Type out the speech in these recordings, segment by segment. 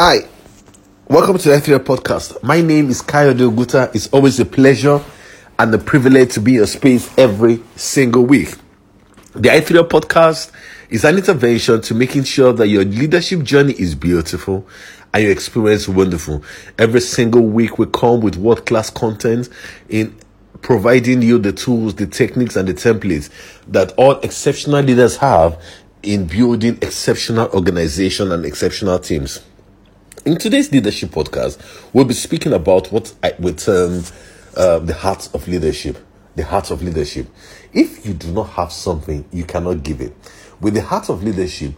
Hi, welcome to the Ethereum podcast. My name is Kayode Oguta. It's always a pleasure and a privilege to be in your space every single week. The Ethereum podcast is an intervention to making sure that your leadership journey is beautiful and your experience wonderful. Every single week we come with world class content in providing you the tools, the techniques, and the templates that all exceptional leaders have in building exceptional organization and exceptional teams. In today's leadership podcast, we'll be speaking about what I with um, uh, the heart of leadership. The heart of leadership. If you do not have something, you cannot give it. With the heart of leadership,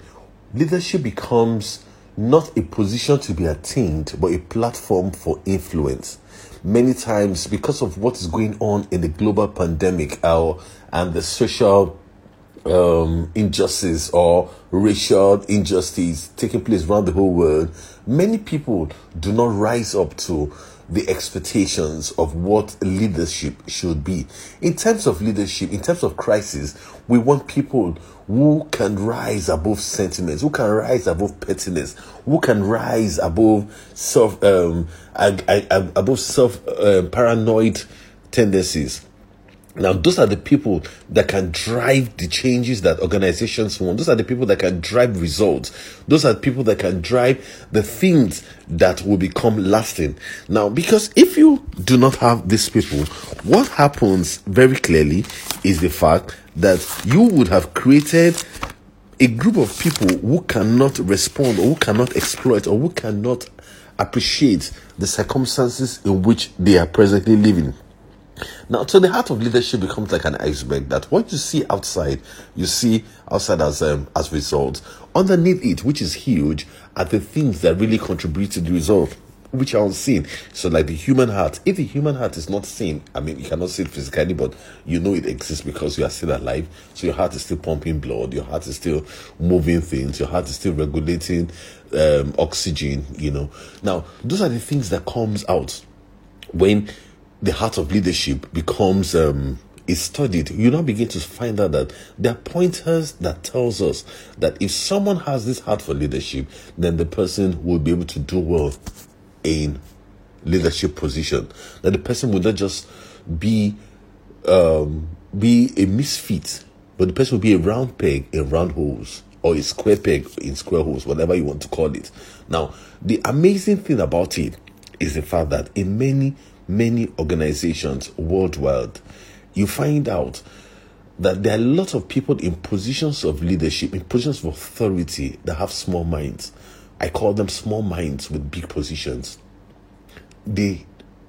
leadership becomes not a position to be attained, but a platform for influence. Many times, because of what is going on in the global pandemic uh, and the social um, injustice or racial injustice taking place around the whole world, many people do not rise up to the expectations of what leadership should be. In terms of leadership, in terms of crisis, we want people who can rise above sentiments, who can rise above pettiness, who can rise above self, um, above self uh, paranoid tendencies. Now, those are the people that can drive the changes that organizations want. Those are the people that can drive results. Those are the people that can drive the things that will become lasting. Now, because if you do not have these people, what happens very clearly is the fact that you would have created a group of people who cannot respond or who cannot exploit or who cannot appreciate the circumstances in which they are presently living. Now, so the heart of leadership becomes like an iceberg. That what you see outside, you see outside as um, as results. Underneath it, which is huge, are the things that really contribute to the result, which are unseen. So, like the human heart. If the human heart is not seen, I mean, you cannot see it physically, but you know it exists because you are still alive. So your heart is still pumping blood. Your heart is still moving things. Your heart is still regulating um, oxygen. You know. Now, those are the things that comes out when the heart of leadership becomes um, is studied, you now begin to find out that there are pointers that tells us that if someone has this heart for leadership, then the person will be able to do well in leadership position. That the person will not just be um, be a misfit, but the person will be a round peg in round holes or a square peg in square holes, whatever you want to call it. Now, the amazing thing about it is the fact that in many many organizations worldwide, you find out that there are a lot of people in positions of leadership, in positions of authority that have small minds. I call them small minds with big positions. They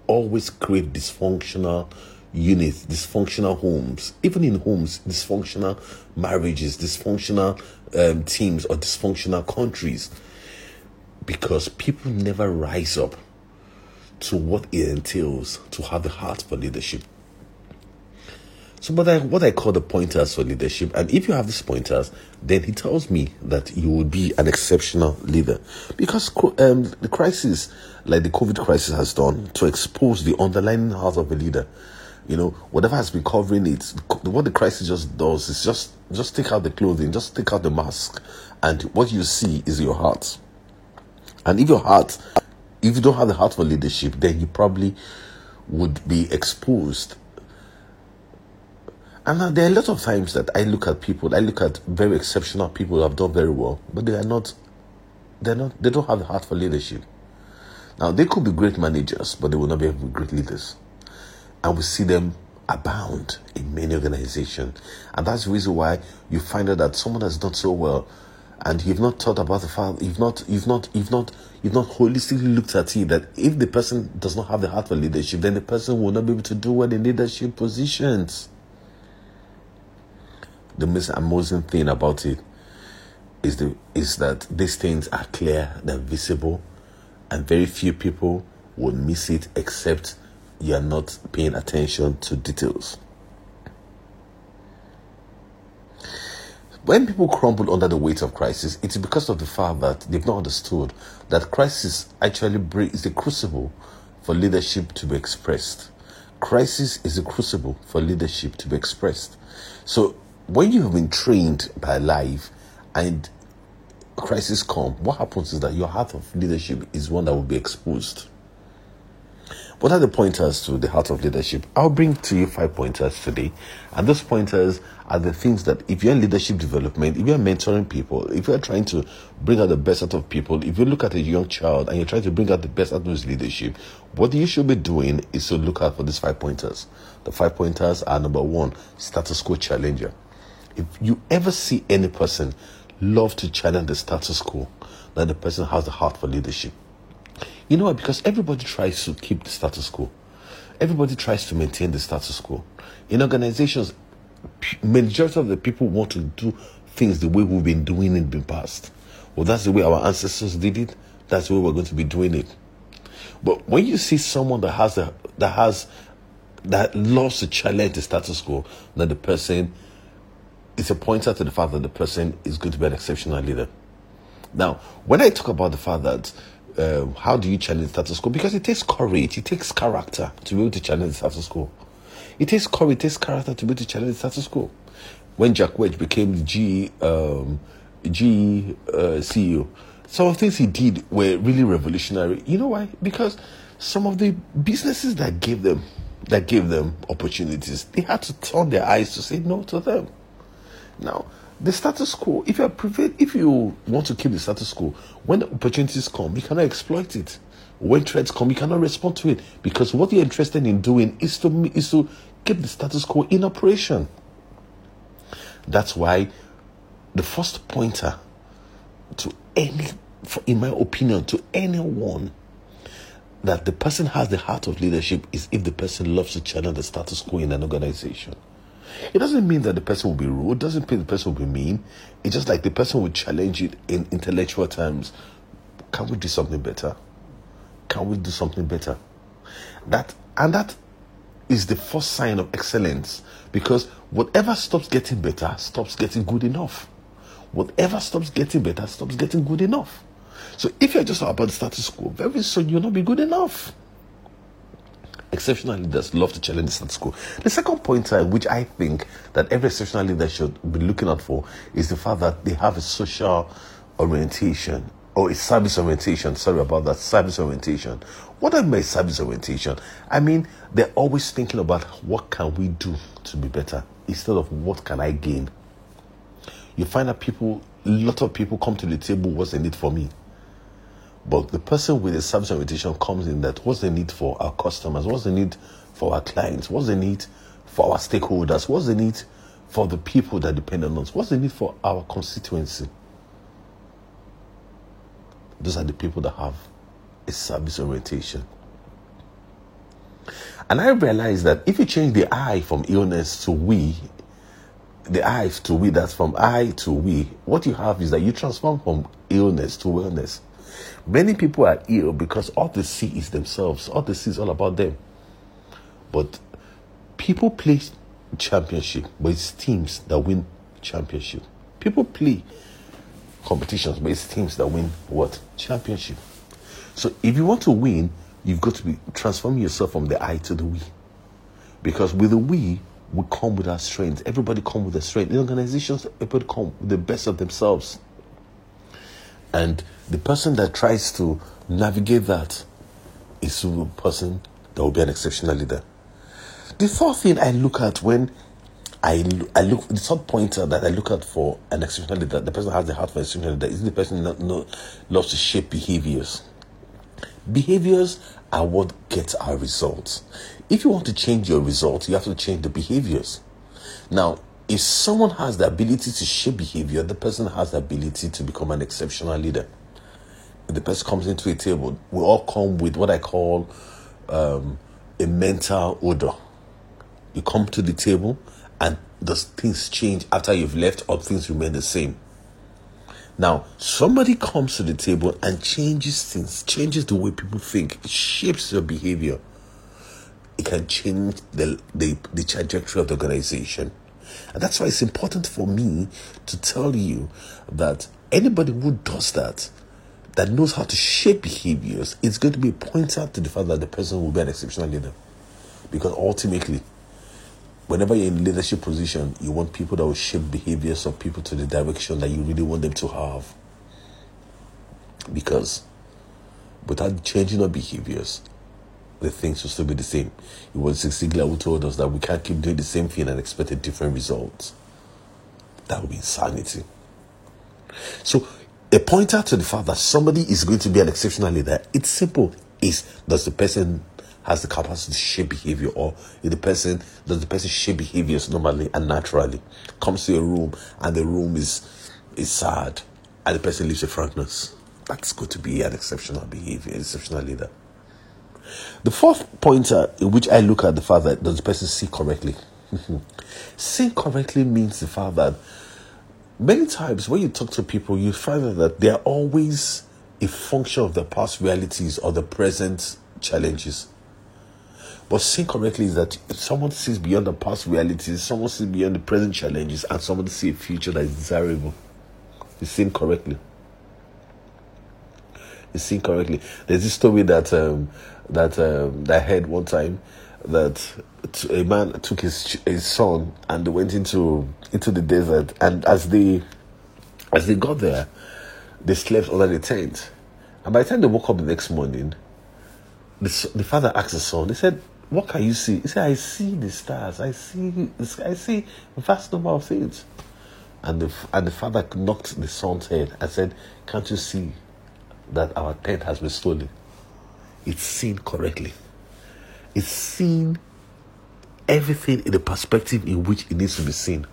always create dysfunctional units, dysfunctional homes, even in homes, dysfunctional marriages, dysfunctional um, teams, or dysfunctional countries because people never rise up to what it entails to have the heart for leadership. So, what I, what I call the pointers for leadership, and if you have these pointers, then he tells me that you will be an exceptional leader. Because um, the crisis, like the COVID crisis has done, to expose the underlying heart of a leader. You know, whatever has been covering it, what the crisis just does is just just take out the clothing, just take out the mask, and what you see is your heart. And if your heart if you don't have the heart for leadership, then you probably would be exposed. And there are a lot of times that I look at people, I look at very exceptional people who have done very well, but they are not, they're not, they don't have the heart for leadership. Now, they could be great managers, but they will not be great leaders. And we see them abound in many organizations. And that's the reason why you find out that someone has done so well and you've not thought about the fact you've not you've not you've not you've not holistically looked at it that if the person does not have the heart for leadership then the person will not be able to do well in leadership positions. The most amazing thing about it is the is that these things are clear they're visible and very few people will miss it except you're not paying attention to details When people crumble under the weight of crisis, it's because of the fact that they've not understood that crisis actually is the crucible for leadership to be expressed. Crisis is a crucible for leadership to be expressed. So when you have been trained by life and crisis come, what happens is that your heart of leadership is one that will be exposed. What are the pointers to the heart of leadership? I'll bring to you five pointers today. And those pointers are the things that if you're in leadership development, if you're mentoring people, if you're trying to bring out the best out of people, if you look at a young child and you're trying to bring out the best out of his leadership, what you should be doing is to look out for these five pointers. The five pointers are number one, status quo challenger. If you ever see any person love to challenge the status quo, then the person has the heart for leadership. You know what? Because everybody tries to keep the status quo. Everybody tries to maintain the status quo. In organizations, majority of the people want to do things the way we've been doing it in the past. Well, that's the way our ancestors did it. That's the way we're going to be doing it. But when you see someone that has a that has that loves to challenge the status quo, then the person it's a pointer to the fact that the person is going to be an exceptional leader. Now, when I talk about the fact that um, how do you challenge status quo? Because it takes courage, it takes character to be able to challenge status quo. It takes courage, it takes character to be able to challenge status quo. When Jack Welch became the G um, G uh, CEO, some of the things he did were really revolutionary. You know why? Because some of the businesses that gave them that gave them opportunities, they had to turn their eyes to say no to them. Now, the status quo, if you prevail, if you want to keep the status quo, when opportunities come, you cannot exploit it. When threats come, you cannot respond to it because what you're interested in doing is to is to keep the status quo in operation. That's why the first pointer to any, in my opinion, to anyone that the person has the heart of leadership is if the person loves to challenge the status quo in an organization. It doesn't mean that the person will be rude, doesn't mean the person will be mean. It's just like the person will challenge it in intellectual terms. Can we do something better? Can we do something better? That and that is the first sign of excellence because whatever stops getting better stops getting good enough. Whatever stops getting better stops getting good enough. So if you're just about the status quo, very soon you'll not be good enough exceptional leaders love to challenge the status quo. The second pointer, uh, which I think that every exceptional leader should be looking out for, is the fact that they have a social orientation or a service orientation. Sorry about that, service orientation. What I mean service orientation? I mean they're always thinking about what can we do to be better instead of what can I gain. You find that people, a lot of people come to the table. What's in it for me? But the person with a service orientation comes in that what's the need for our customers? What's the need for our clients? What's the need for our stakeholders? What's the need for the people that depend on us? What's the need for our constituency? Those are the people that have a service orientation. And I realized that if you change the I from illness to we, the I to we, that's from I to we, what you have is that you transform from illness to wellness. Many people are ill because all they see is themselves. All they see is all about them. But people play championship, but it's teams that win championship. People play competitions, but it's teams that win what? Championship. So if you want to win, you've got to be transforming yourself from the I to the we. Because with the we, we come with our strengths. Everybody come with their strength. In organizations, everybody come with the best of themselves. And the person that tries to navigate that is the person that will be an exceptional leader. The third thing I look at when I, I look the third pointer that I look at for an exceptional leader, the person has the heart for an exceptional leader, is the person that no, loves to shape behaviors. Behaviors are what gets our results. If you want to change your results, you have to change the behaviors. Now, if someone has the ability to shape behavior, the person has the ability to become an exceptional leader. If the person comes into a table, we all come with what I call um, a mental odor. You come to the table and does things change after you've left or things remain the same? Now, somebody comes to the table and changes things, changes the way people think, shapes your behavior. It can change the, the, the trajectory of the organization. And that's why it's important for me to tell you that anybody who does that, that knows how to shape behaviors, it's going to be a pointer to the fact that the person will be an exceptional leader. Because ultimately, whenever you're in leadership position, you want people that will shape behaviors of people to the direction that you really want them to have. Because without changing our behaviors, the things will still be the same. It was Zig Ziglar who told us that we can't keep doing the same thing and expect a different result. That would be insanity. So, a pointer to the fact that somebody is going to be an exceptional leader, it's simple. Is does the person has the capacity to shape behavior or the person does the person shape behaviors normally and naturally comes to a room and the room is is sad and the person leaves with frankness that's going to be an exceptional behavior exceptional leader the fourth pointer in which I look at the fact that does the person see correctly? see correctly means the fact that many times when you talk to people, you find that they are always a function of the past realities or the present challenges. But seeing correctly is that someone sees beyond the past realities, someone sees beyond the present challenges, and someone sees a future that is desirable. You seeing correctly. You seeing correctly. There's this story that um, that um, that I heard one time that a man took his his son and they went into into the desert and as they as they got there they slept under the tent. And by the time they woke up the next morning the, the father asked the son he said what can you see? He said i see the stars. I see i see a vast number of things. And the and the father knocked the son's head and said can't you see that our tent has been stolen it's seen correctly. It's seen everything in the perspective in which it needs to be seen.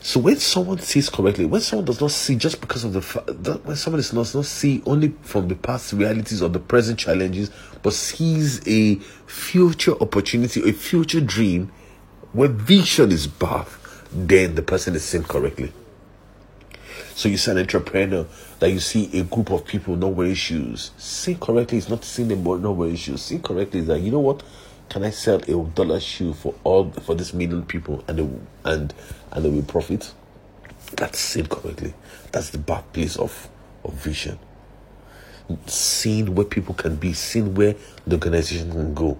So when someone sees correctly, when someone does not see just because of the fact, when someone does not, not see only from the past realities or the present challenges, but sees a future opportunity, a future dream, where vision is birthed, then the person is seen correctly. So you see an entrepreneur that you see a group of people not wearing shoes. See correctly is not seeing them not wearing shoes. See correctly is that you know what? Can I sell a dollar shoe for all for this million people and they, and and they will profit? That's seen correctly. That's the birthplace of of vision. Seeing where people can be, seeing where the organization can go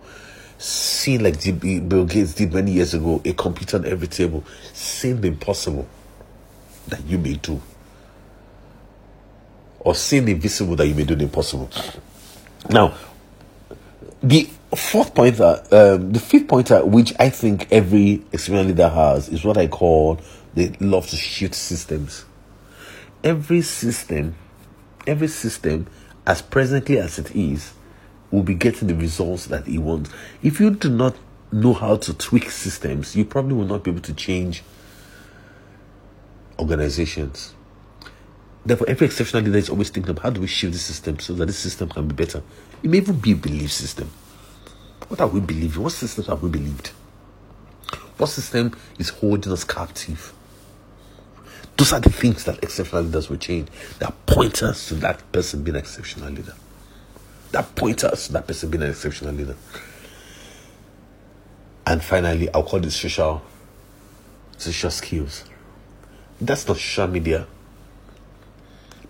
seeing like Bill Gates did many years ago, a computer on every table, seeing the impossible that you may do or seeing the invisible that you may do the impossible. Now, the fourth pointer, um, the fifth pointer, which I think every experienced leader has, is what I call the love to shift systems. Every system, every system, as presently as it is, will be getting the results that it wants. If you do not know how to tweak systems, you probably will not be able to change organizations. Therefore, every exceptional leader is always thinking of how do we shift the system so that this system can be better. It may even be a belief system. What are we believing? What systems have we believed? What system is holding us captive? Those are the things that exceptional leaders will change. That point us to that person being an exceptional leader. That point us to that person being an exceptional leader. And finally, I'll call this social social skills. That's not social media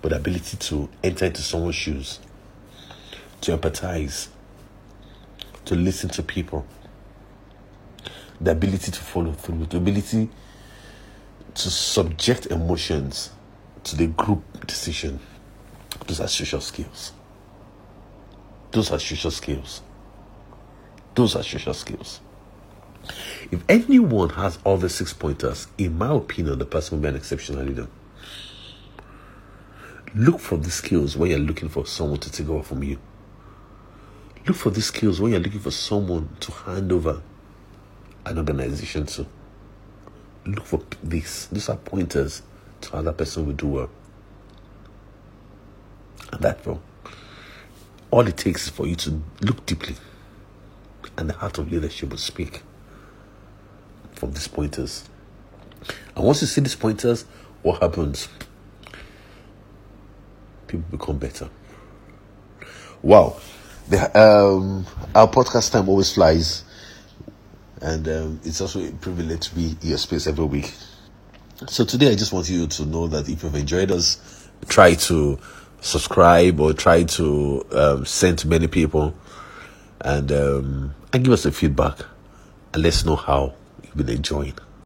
but the ability to enter into someone's shoes, to empathize, to listen to people, the ability to follow through, the ability to subject emotions to the group decision. Those are social skills. Those are social skills. Those are social skills. If anyone has all the six pointers, in my opinion, the person will be an exceptional leader. Look for these skills when you're looking for someone to take over from you. Look for these skills when you're looking for someone to hand over an organization to. Look for these. These are pointers to how that person will do well. And that, bro, all it takes is for you to look deeply, and the heart of leadership will speak from these pointers. And once you see these pointers, what happens? People become better. Wow. The, um, our podcast time always flies. And um, it's also a privilege to be in your space every week. So today I just want you to know that if you've enjoyed us, try to subscribe or try to um, send to many people and um, and give us a feedback and let's know how you've been enjoying.